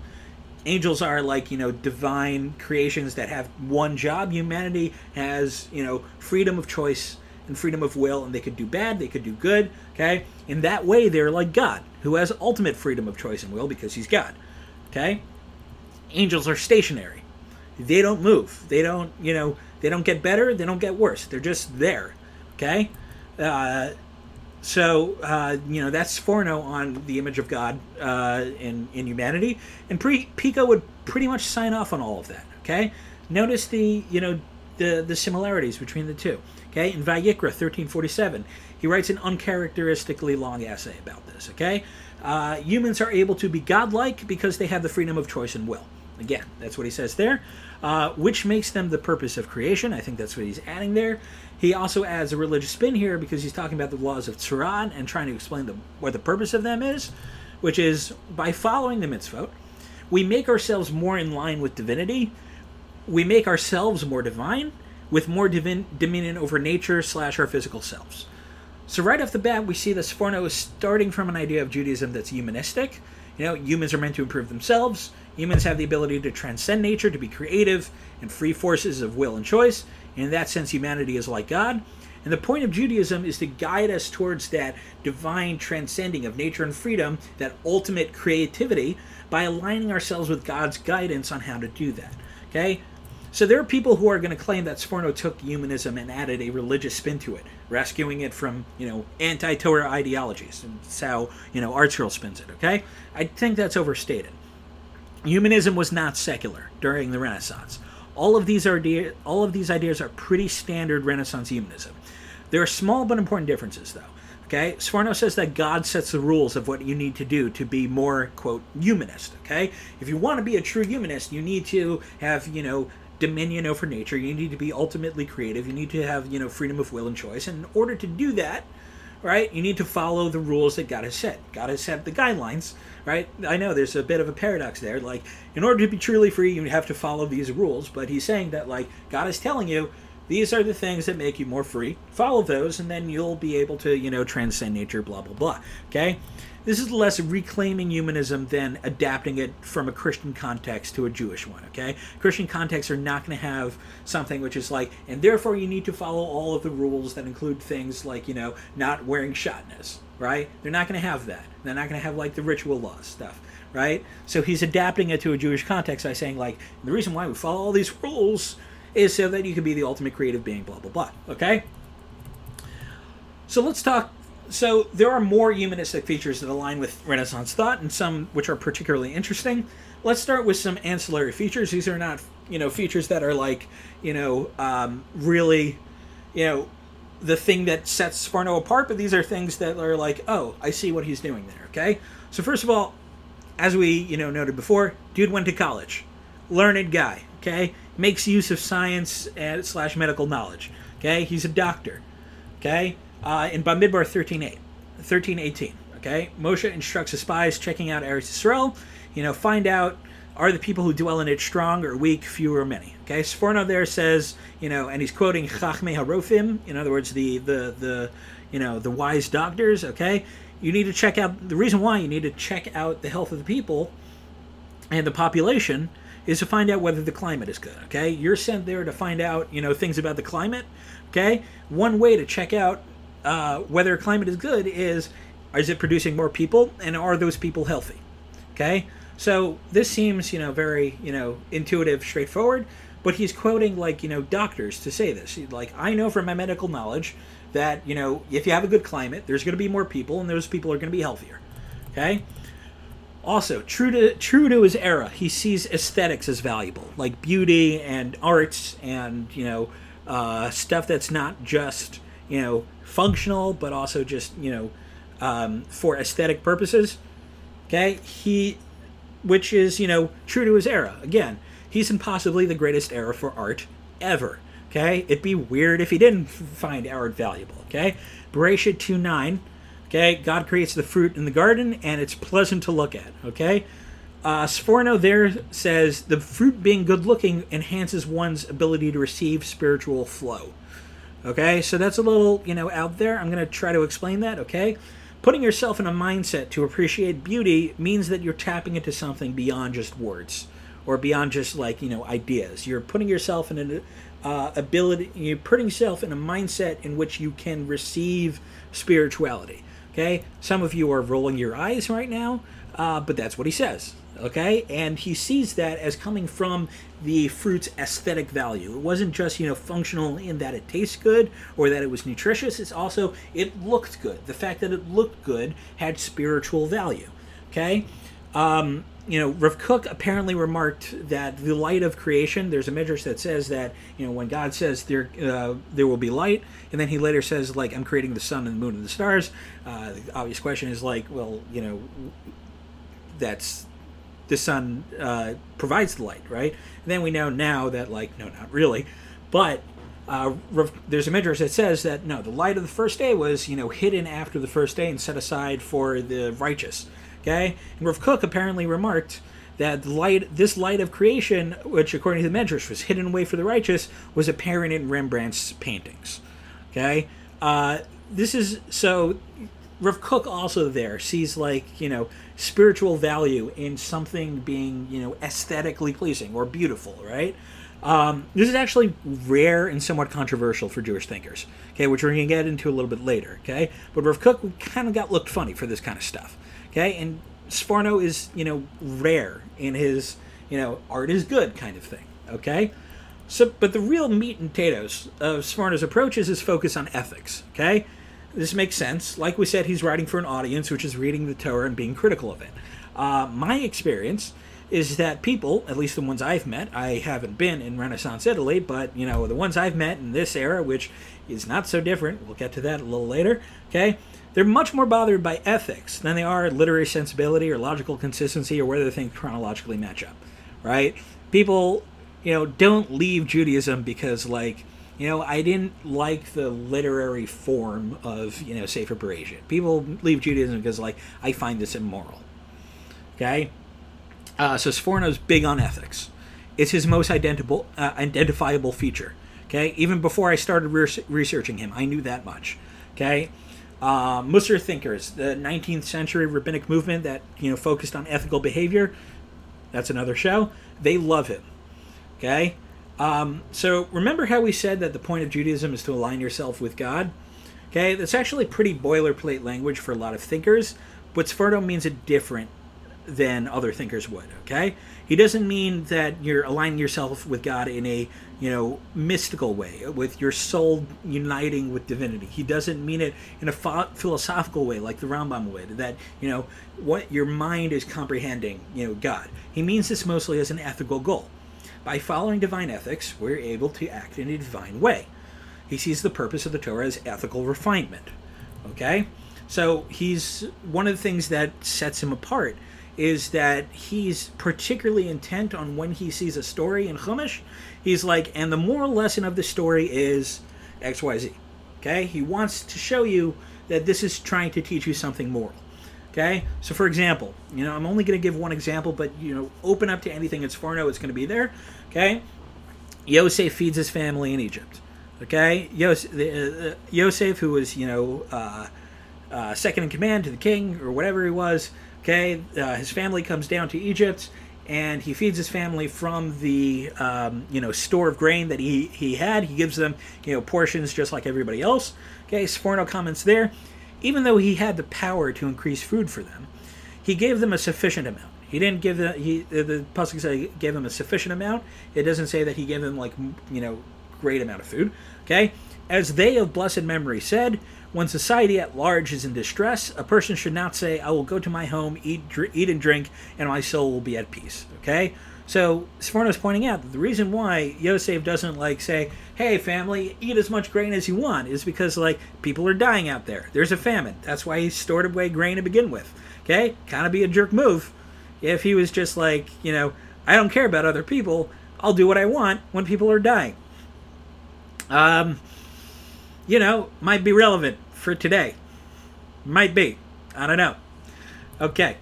angels are like you know divine creations that have one job. Humanity has you know freedom of choice and freedom of will and they could do bad they could do good okay? In that way they're like god who has ultimate freedom of choice and will because he's god okay? Angels are stationary. They don't move. They don't you know they don't get better they don't get worse. They're just there okay? Uh, so uh, you know that's Sforno on the image of God uh, in in humanity, and pre- Pico would pretty much sign off on all of that. Okay, notice the you know the the similarities between the two. Okay, in Vayikra thirteen forty seven, he writes an uncharacteristically long essay about this. Okay, uh, humans are able to be godlike because they have the freedom of choice and will. Again, that's what he says there, uh, which makes them the purpose of creation. I think that's what he's adding there. He also adds a religious spin here because he's talking about the laws of Tzurah and trying to explain the, what the purpose of them is, which is by following the mitzvot, we make ourselves more in line with divinity. We make ourselves more divine with more divin- dominion over nature slash our physical selves. So right off the bat, we see that Sforno is starting from an idea of Judaism that's humanistic. You know, humans are meant to improve themselves. Humans have the ability to transcend nature, to be creative and free forces of will and choice. In that sense, humanity is like God. And the point of Judaism is to guide us towards that divine transcending of nature and freedom, that ultimate creativity, by aligning ourselves with God's guidance on how to do that. Okay? So there are people who are going to claim that Sforno took humanism and added a religious spin to it, rescuing it from, you know, anti-Torah ideologies. And that's how, you know, ArtScroll spins it, okay? I think that's overstated. Humanism was not secular during the Renaissance. All of these ideas, all of these ideas are pretty standard Renaissance humanism. There are small but important differences, though. Okay, Sforno says that God sets the rules of what you need to do to be more quote humanist. Okay, if you want to be a true humanist, you need to have you know dominion over nature. You need to be ultimately creative. You need to have, you know, freedom of will and choice. And in order to do that, right, you need to follow the rules that God has set. God has set the guidelines, right? I know there's a bit of a paradox there. Like, in order to be truly free, you have to follow these rules. But he's saying that, like, God is telling you, these are the things that make you more free. Follow those, and then you'll be able to, you know, transcend nature, blah, blah, blah. Okay? This is less reclaiming humanism than adapting it from a Christian context to a Jewish one, okay? Christian contexts are not going to have something which is like, and therefore you need to follow all of the rules that include things like, you know, not wearing shatnez, right? They're not going to have that. They're not going to have like the ritual law stuff, right? So he's adapting it to a Jewish context by saying, like, the reason why we follow all these rules is so that you can be the ultimate creative being, blah, blah, blah, okay? So let's talk so there are more humanistic features that align with Renaissance thought, and some which are particularly interesting. Let's start with some ancillary features. These are not, you know, features that are like, you know, um, really, you know, the thing that sets Sforno apart, but these are things that are like, oh, I see what he's doing there. Okay, so first of all, as we you know noted before, dude went to college, learned guy. Okay, makes use of science and slash medical knowledge. Okay, he's a doctor. Okay, uh, in Bamidbar 13.8, 13.18. Okay, Moshe instructs the spies checking out Eretz Yisrael. You know, find out are the people who dwell in it strong or weak, few or many. Okay, Sforno there says, you know, and he's quoting Chachme Harofim. In other words, the the the you know the wise doctors. Okay, you need to check out the reason why you need to check out the health of the people and the population is to find out whether the climate is good. Okay, you're sent there to find out you know things about the climate. Okay, one way to check out uh, whether climate is good is is it producing more people and are those people healthy okay so this seems you know very you know intuitive straightforward but he's quoting like you know doctors to say this like i know from my medical knowledge that you know if you have a good climate there's going to be more people and those people are going to be healthier okay also true to true to his era he sees aesthetics as valuable like beauty and arts and you know uh, stuff that's not just you know functional, but also just you know um, for aesthetic purposes. Okay, he, which is you know true to his era. Again, he's in possibly the greatest era for art ever. Okay, it'd be weird if he didn't find art valuable. Okay, Bereshit two nine. Okay, God creates the fruit in the garden, and it's pleasant to look at. Okay. Uh, Sforno there says the fruit being good looking enhances one's ability to receive spiritual flow. Okay, so that's a little, you know, out there. I'm going to try to explain that, okay? Putting yourself in a mindset to appreciate beauty means that you're tapping into something beyond just words or beyond just like, you know, ideas. You're putting yourself in an uh, ability, you're putting yourself in a mindset in which you can receive spirituality. Okay, some of you are rolling your eyes right now, uh, but that's what he says okay and he sees that as coming from the fruit's aesthetic value it wasn't just you know functional in that it tastes good or that it was nutritious it's also it looked good the fact that it looked good had spiritual value okay um, you know, Rav Kook apparently remarked that the light of creation. There's a midrash that says that you know when God says there uh, there will be light, and then he later says like I'm creating the sun and the moon and the stars. Uh, the obvious question is like, well, you know, that's the sun uh, provides the light, right? And then we know now that, like, no, not really. But uh, there's a midrash that says that, no, the light of the first day was, you know, hidden after the first day and set aside for the righteous. Okay? And Rav Kook apparently remarked that the light, this light of creation, which according to the Medrash was hidden away for the righteous, was apparent in Rembrandt's paintings. Okay? Uh, this is so Rav Kook also there sees like you know spiritual value in something being you know aesthetically pleasing or beautiful, right? Um, this is actually rare and somewhat controversial for Jewish thinkers, okay, which we're going to get into a little bit later, okay? But Rav Kook kind of got looked funny for this kind of stuff, okay? And Sforno is, you know, rare in his, you know, art is good kind of thing, okay? So, but the real meat and potatoes of Sforno's approach is his focus on ethics, okay? This makes sense. Like we said, he's writing for an audience which is reading the Torah and being critical of it. Uh, my experience is that people, at least the ones I've met, I haven't been in Renaissance Italy, but you know the ones I've met in this era, which is not so different. We'll get to that a little later. Okay, they're much more bothered by ethics than they are literary sensibility or logical consistency or whether things chronologically match up. Right? People, you know, don't leave Judaism because like. You know, I didn't like the literary form of, you know, Sefer Bereshit. People leave Judaism because, like, I find this immoral. Okay? Uh, so Sforno's big on ethics. It's his most identifiable, uh, identifiable feature. Okay, even before I started re- researching him, I knew that much. Okay, uh, Musar thinkers, the 19th century rabbinic movement that you know focused on ethical behavior. That's another show. They love him. Okay, um, so remember how we said that the point of Judaism is to align yourself with God. Okay, that's actually pretty boilerplate language for a lot of thinkers, but Sforno means it different than other thinkers would. Okay, he doesn't mean that you're aligning yourself with God in a you know mystical way, with your soul uniting with divinity. He doesn't mean it in a philosophical way, like the Rambam would. That you know what your mind is comprehending, you know, God. He means this mostly as an ethical goal. By following divine ethics, we're able to act in a divine way. He sees the purpose of the Torah as ethical refinement. Okay? So he's one of the things that sets him apart is that he's particularly intent on when he sees a story in Chumash. He's like, and the moral lesson of the story is XYZ. Okay? He wants to show you that this is trying to teach you something moral. Okay? So, for example, you know, I'm only going to give one example, but, you know, open up to anything it's Farno, it's going to be there. Okay? Yosef feeds his family in Egypt. Okay? Yosef, uh, Yosef who was, you know, uh, uh, second in command to the king or whatever he was, Okay, uh, his family comes down to Egypt, and he feeds his family from the um, you know store of grain that he he had. He gives them you know portions just like everybody else. Okay, Sforno comments there. Even though he had the power to increase food for them, he gave them a sufficient amount. He didn't give the he the pasuk said he gave them a sufficient amount. It doesn't say that he gave them like you know great amount of food. Okay, as they of blessed memory said, when society at large is in distress, a person should not say, I will go to my home, eat, dr- eat and drink, and my soul will be at peace. Okay? So Sforno is pointing out that the reason why Yosef doesn't like say, "Hey, family, eat as much grain as you want," is because like people are dying out there. There's a famine. That's why he stored away grain to begin with. Okay, kind of be a jerk move. If he was just like, you know, I don't care about other people. I'll do what I want when people are dying. Um, you know, might be relevant for today. Might be. I don't know. Okay.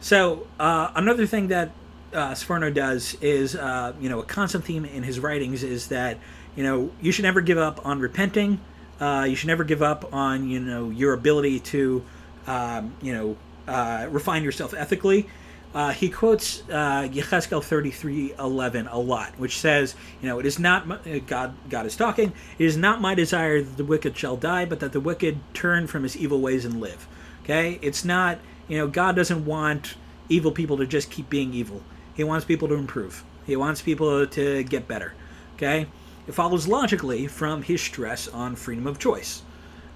So, uh, another thing that uh, Sforno does is, uh, you know, a constant theme in his writings is that, you know, you should never give up on repenting. Uh, you should never give up on, you know, your ability to, um, you know, uh, refine yourself ethically. Uh, he quotes uh, Yecheskel 33:11 a lot, which says, you know, it is not my, uh, God. God is talking. It is not my desire that the wicked shall die, but that the wicked turn from his evil ways and live. Okay, it's not. You know, God doesn't want evil people to just keep being evil. He wants people to improve. He wants people to get better. Okay, it follows logically from his stress on freedom of choice.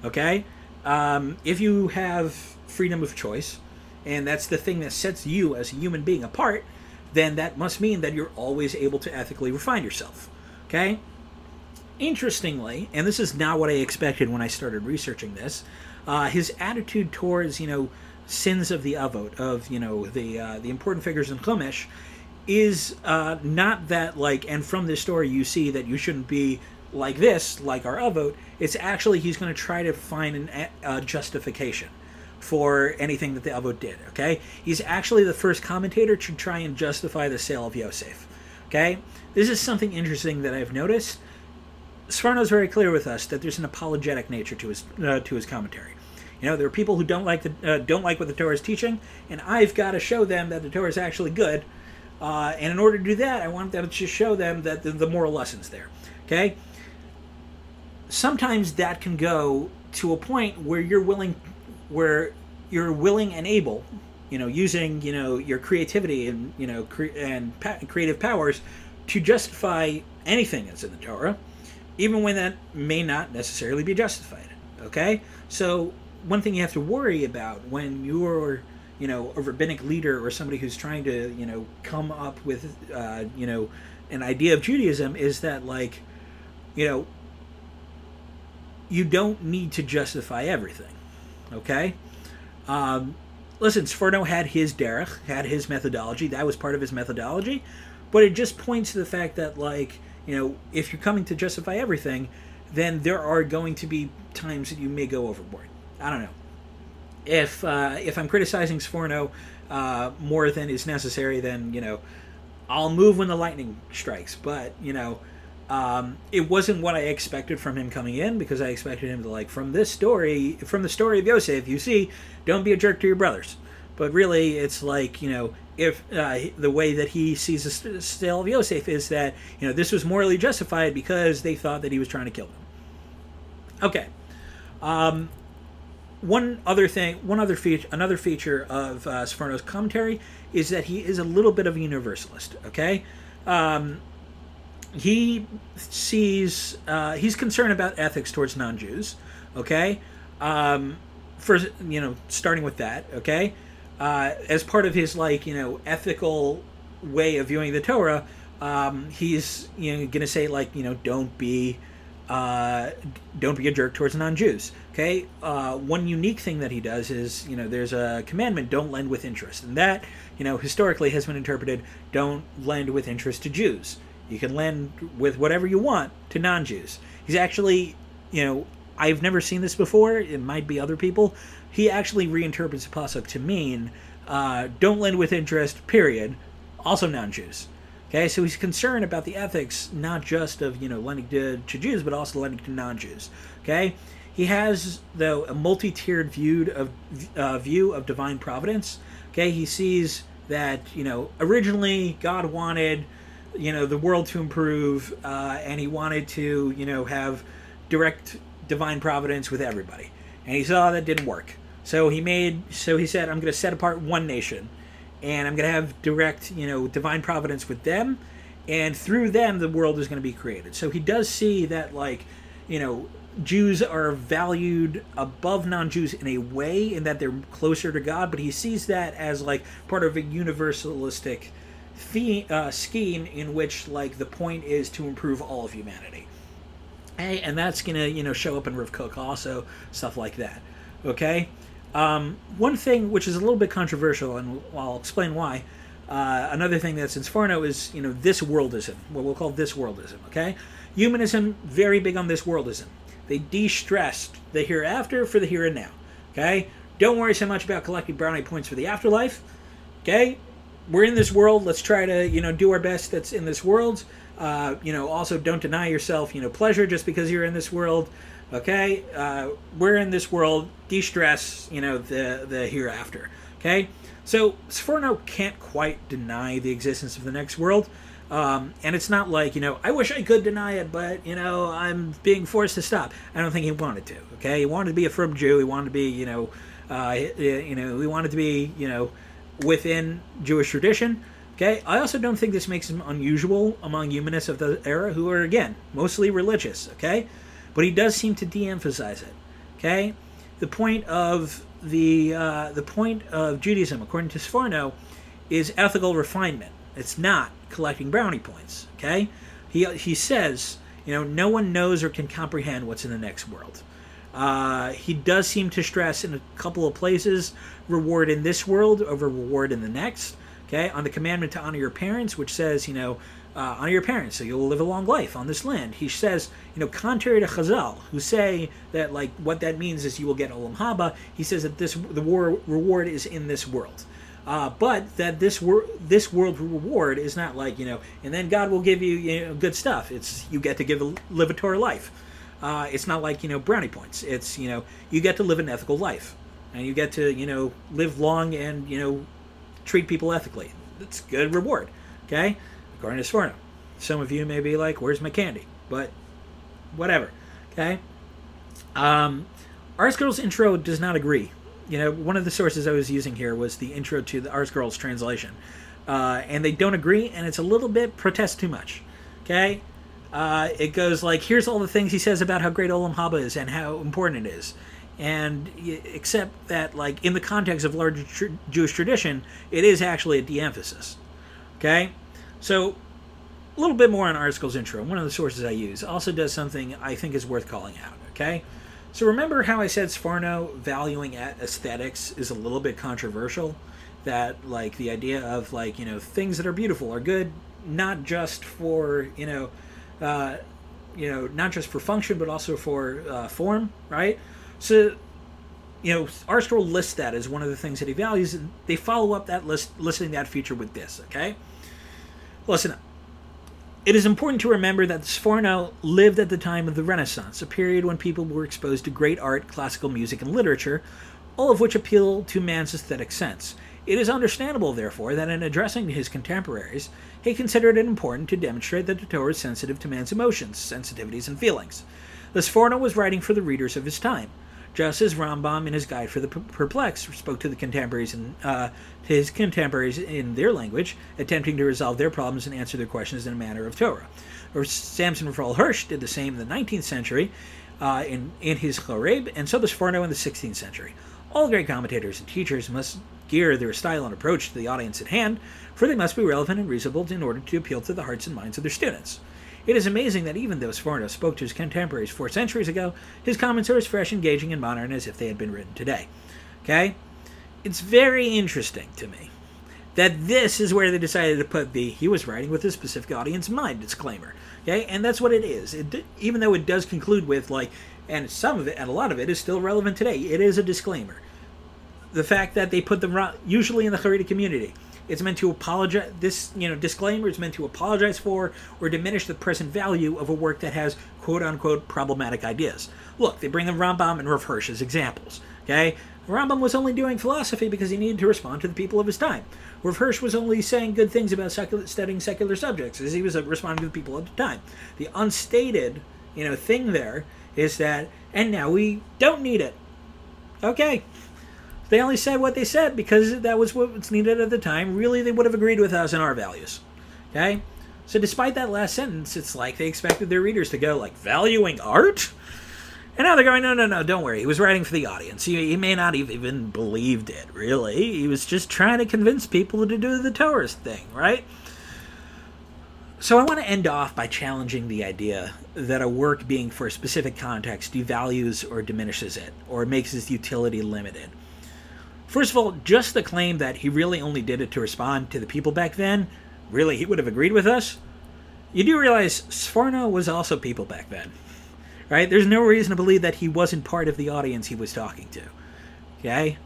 Okay, um, if you have freedom of choice and that's the thing that sets you as a human being apart, then that must mean that you're always able to ethically refine yourself. Okay? Interestingly, and this is not what I expected when I started researching this, uh, his attitude towards, you know, sins of the avot, of, you know, the uh, the important figures in Chumash, is uh, not that, like, and from this story you see that you shouldn't be like this, like our avot. It's actually he's going to try to find an, a justification for anything that the Avot did. Okay, he's actually the first commentator to try and justify the sale of Yosef. Okay, this is something interesting that I've noticed. Sforno is very clear with us that there's an apologetic nature to his uh, to his commentary. You know, there are people who don't like the uh, don't like what the Torah is teaching, and I've got to show them that the Torah is actually good. Uh, and in order to do that, I want them to show them that the, the moral lessons there. Okay. Sometimes that can go to a point where you're willing, where you're willing and able, you know, using you know your creativity and you know cre- and pa- creative powers to justify anything that's in the Torah, even when that may not necessarily be justified. Okay, so one thing you have to worry about when you're you know a rabbinic leader or somebody who's trying to you know come up with uh, you know an idea of Judaism is that like you know you don't need to justify everything. Okay. Um, listen, Sforno had his derech, had his methodology. That was part of his methodology, but it just points to the fact that, like, you know, if you're coming to justify everything, then there are going to be times that you may go overboard. I don't know. If uh, if I'm criticizing Sforno uh, more than is necessary, then you know, I'll move when the lightning strikes. But you know, um, it wasn't what I expected from him coming in because I expected him to like from this story, from the story of Yosef. You see, don't be a jerk to your brothers. But really, it's like you know, if uh, the way that he sees the tale of Yosef is that you know this was morally justified because they thought that he was trying to kill them. Okay. Um, one other thing, one other feature, another feature of uh, Sforno's commentary is that he is a little bit of a universalist. Okay, um, he sees uh, he's concerned about ethics towards non-Jews. Okay, um, for you know, starting with that. Okay, uh, as part of his like you know ethical way of viewing the Torah, um, he's you know going to say like you know don't be uh, don't be a jerk towards non-Jews. Okay, uh, one unique thing that he does is, you know, there's a commandment: don't lend with interest, and that, you know, historically has been interpreted: don't lend with interest to Jews. You can lend with whatever you want to non-Jews. He's actually, you know, I've never seen this before. It might be other people. He actually reinterprets the pasuk to mean, uh, don't lend with interest. Period. Also non-Jews. Okay, so he's concerned about the ethics, not just of you know lending to, to Jews, but also lending to non-Jews. Okay, he has though a multi-tiered view of uh, view of divine providence. Okay, he sees that you know originally God wanted you know the world to improve, uh, and he wanted to you know have direct divine providence with everybody, and he saw that didn't work. So he made so he said, I'm going to set apart one nation and I'm going to have direct, you know, divine providence with them, and through them the world is going to be created. So he does see that, like, you know, Jews are valued above non-Jews in a way, in that they're closer to God, but he sees that as like part of a universalistic theme, uh, scheme in which, like, the point is to improve all of humanity. Hey, and that's gonna, you know, show up in Rav Kook also, stuff like that. Okay. Um, one thing which is a little bit controversial, and I'll explain why. Uh, another thing that's in Sforno is, you know, this worldism, what we'll call this worldism, okay? Humanism, very big on this worldism. They de-stressed the hereafter for the here and now, okay? Don't worry so much about collecting brownie points for the afterlife, okay? We're in this world. Let's try to, you know, do our best that's in this world. Uh, you know, also don't deny yourself, you know, pleasure just because you're in this world. Okay, uh, we're in this world. De-stress, you know, the the hereafter. Okay, so Sforno can't quite deny the existence of the next world, um, and it's not like you know I wish I could deny it, but you know I'm being forced to stop. I don't think he wanted to. Okay, he wanted to be a firm Jew. He wanted to be you know, uh, you know, he wanted to be you know within Jewish tradition. Okay, I also don't think this makes him unusual among humanists of the era, who are again mostly religious. Okay but he does seem to de-emphasize it. Okay, the point of the uh, the point of Judaism, according to Sforno, is ethical refinement. It's not collecting brownie points. Okay, he he says you know no one knows or can comprehend what's in the next world. Uh, he does seem to stress in a couple of places reward in this world over reward in the next. Okay, on the commandment to honor your parents, which says you know uh, honor your parents so you'll live a long life on this land. He says, you know, contrary to Chazal, who say that like what that means is you will get olam haba. He says that this the war, reward is in this world. Uh, but that this wor- this world reward is not like you know, and then God will give you, you know, good stuff. It's you get to give a, live a Torah life. Uh, it's not like you know brownie points. It's you know you get to live an ethical life, and you get to you know live long and you know treat people ethically. It's good reward. Okay? According to Sforno. Some of you may be like, where's my candy? But whatever. Okay? Um, ArtScroll intro does not agree. You know, one of the sources I was using here was the intro to the ArtScroll translation. Uh, and they don't agree, and it's a little bit protest too much. Okay? Uh, it goes like, here's all the things he says about how great Olam Haba is and how important it is. And except that, like, in the context of larger tr- Jewish tradition, it is actually a de emphasis. Okay? So, a little bit more on ArtScroll's intro. One of the sources I use also does something I think is worth calling out. Okay? So, remember how I said Sforno valuing at aesthetics is a little bit controversial? That, like, the idea of, like, you know, things that are beautiful are good, not just for, you know, uh, you know, not just for function but also for uh, form, right? So, you know, ArtScroll lists that as one of the things that he values, and they follow up that list, listing that feature with this. Okay, listen. It is important to remember that Sforno lived at the time of the Renaissance, a period when people were exposed to great art, classical music, and literature, all of which appeal to man's aesthetic sense. It is understandable, therefore, that in addressing his contemporaries, he considered it important to demonstrate that the Torah is sensitive to man's emotions, sensitivities, and feelings. Thus, Sforno was writing for the readers of his time, just as Rambam in his Guide for the Perplexed spoke to the contemporaries and uh, his contemporaries in their language, attempting to resolve their problems and answer their questions in a manner of Torah. Or Samson Raphael Hirsch did the same in the 19th century uh, in, in his Choreb, and so does Sforno in the 16th century. All great commentators and teachers must gear their style and approach to the audience at hand, for they must be relevant and reasonable in order to appeal to the hearts and minds of their students. It is amazing that even though Sforno spoke to his contemporaries four centuries ago, his comments are as fresh, engaging, and modern as if they had been written today. Okay? It's very interesting to me that this is where they decided to put the he was writing with a specific audience in mind disclaimer. Okay? And that's what it is. It, even though it does conclude with, like, and some of it, and a lot of it is still relevant today, it is a disclaimer. The fact that they put them usually in the Haredi community it's meant to apologize. This you know disclaimer is meant to apologize for or diminish the present value of a work that has quote unquote problematic ideas. Look, they bring the Rambam and Rav as examples. Okay, Rambam was only doing philosophy because he needed to respond to the people of his time. Rav Hirsch was only saying good things about secular, studying secular subjects as he was uh, responding to the people of the time. The unstated you know thing there is that, and now we don't need it. Okay, they only said what they said because that was what was needed at the time. Really, they would have agreed with us and our values. Okay? So despite that last sentence, it's like they expected their readers to go like valuing art? And now they're going, no, no, no, don't worry. He was writing for the audience. He, he may not have even believed it, really. He was just trying to convince people to do the tourist thing, right? So I want to end off by challenging the idea that a work being for a specific context devalues or diminishes it, or makes its utility limited. First of all, just the claim that he really only did it to respond to the people back then, really, he would have agreed with us. You do realize Sforno was also people back then, right? There's no reason to believe that he wasn't part of the audience he was talking to. Okay?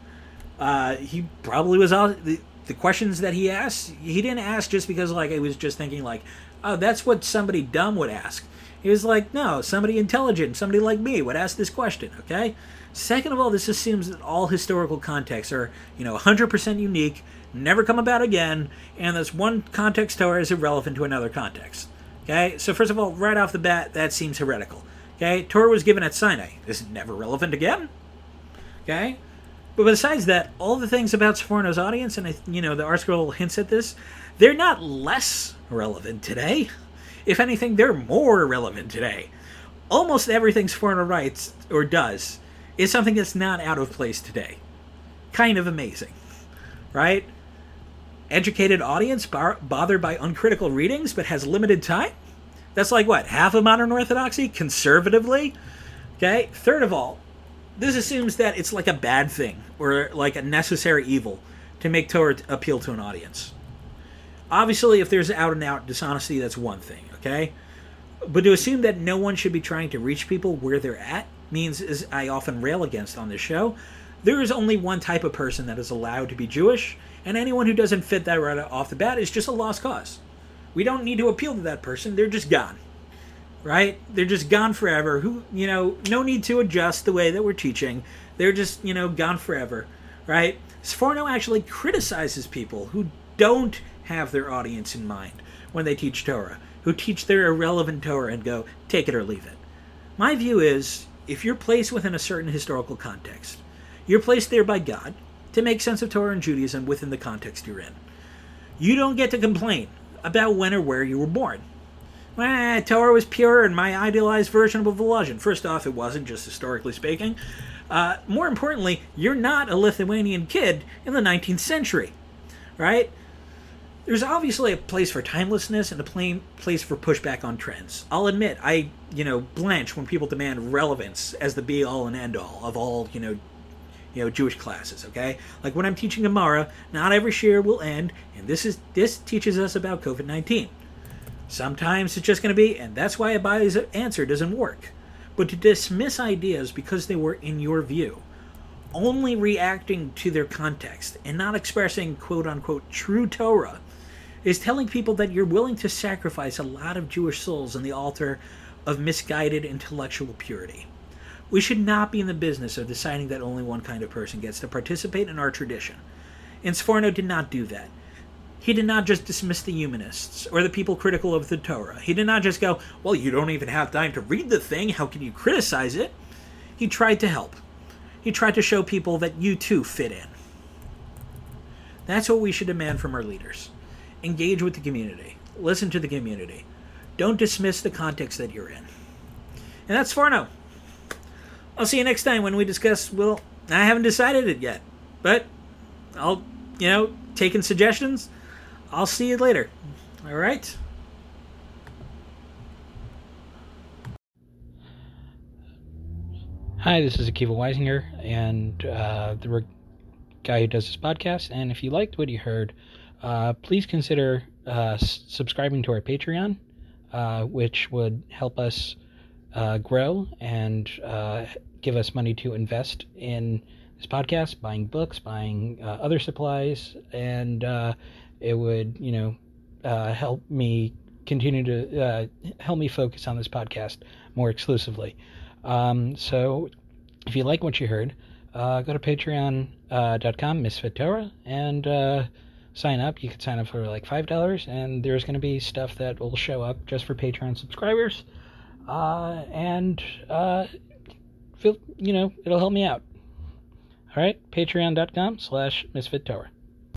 Uh, he probably was all the, the questions that he asked. He didn't ask just because like he was just thinking like, oh, that's what somebody dumb would ask. He was like, no, somebody intelligent, somebody like me would ask this question. Okay? Second of all, this assumes that all historical contexts are, you know, 100% unique, never come about again, and this one context Torah is irrelevant to another context. Okay, so first of all, right off the bat, that seems heretical. Okay, Torah was given at Sinai. This is never relevant again? Okay, but besides that, all the things about Sforno's audience, and you know, the ArtScroll hints at this, they're not less relevant today. If anything, they're more relevant today. Almost everything Sforno writes or does is something that's not out of place today. Kind of amazing, right? Educated audience bar- bothered by uncritical readings but has limited time? That's like what, half of modern orthodoxy, conservatively? Okay, third of all, this assumes that it's like a bad thing or like a necessary evil to make Torah appeal to an audience. Obviously, if there's out and out dishonesty, that's one thing, okay? But to assume that no one should be trying to reach people where they're at means, as I often rail against on this show, there is only one type of person that is allowed to be Jewish, and anyone who doesn't fit that right off the bat is just a lost cause. We don't need to appeal to that person, they're just gone. Right? They're just gone forever. Who, you know, no need to adjust the way that we're teaching. They're just, you know, gone forever. Right? Sforno actually criticizes people who don't have their audience in mind when they teach Torah, who teach their irrelevant Torah and go, take it or leave it. My view is if you're placed within a certain historical context, you're placed there by God to make sense of Torah and Judaism within the context you're in. You don't get to complain about when or where you were born. Well, Torah was pure and my idealized version of the legend. First off, it wasn't, just historically speaking. Uh, more importantly, you're not a Lithuanian kid in the 19th century, right? There's obviously a place for timelessness and a plain place for pushback on trends. I'll admit, I, you know, blanch when people demand relevance as the be all and end all of all, you know, you know, Jewish classes, okay? Like when I'm teaching Gemara, not every shiur will end, and this is this teaches us about COVID-19. Sometimes it's just going to be, and that's why Abaye's answer doesn't work. But to dismiss ideas because they were in your view, only reacting to their context and not expressing quote unquote true Torah, is telling people that you're willing to sacrifice a lot of Jewish souls on the altar of misguided intellectual purity. We should not be in the business of deciding that only one kind of person gets to participate in our tradition. And Sforno did not do that. He did not just dismiss the humanists or the people critical of the Torah. He did not just go, Well, you don't even have time to read the thing. How can you criticize it? He tried to help. He tried to show people that you too fit in. That's what we should demand from our leaders. Engage with the community, listen to the community. Don't dismiss the context that you're in. And that's Sforno. I'll see you next time when we discuss. Well, I haven't decided it yet, but I'll, you know, taking suggestions. I'll see you later. All right. Hi, this is Akiva Weisinger, and uh, the guy who does this podcast. And if you liked what you heard, uh, please consider uh, subscribing to our Patreon, uh, which would help us uh, grow and uh, give us money to invest in this podcast, buying books, buying uh, other supplies, and uh, it would, you know, uh, help me continue to uh, help me focus on this podcast more exclusively. Um, so, if you like what you heard, go to patreon.com, Misfit Torah, and sign up. You can sign up for like $5, and there's going to be stuff that will show up just for Patreon subscribers. Uh, and uh, feel you know it'll help me out. All right, patreon.com slash misfit Torah.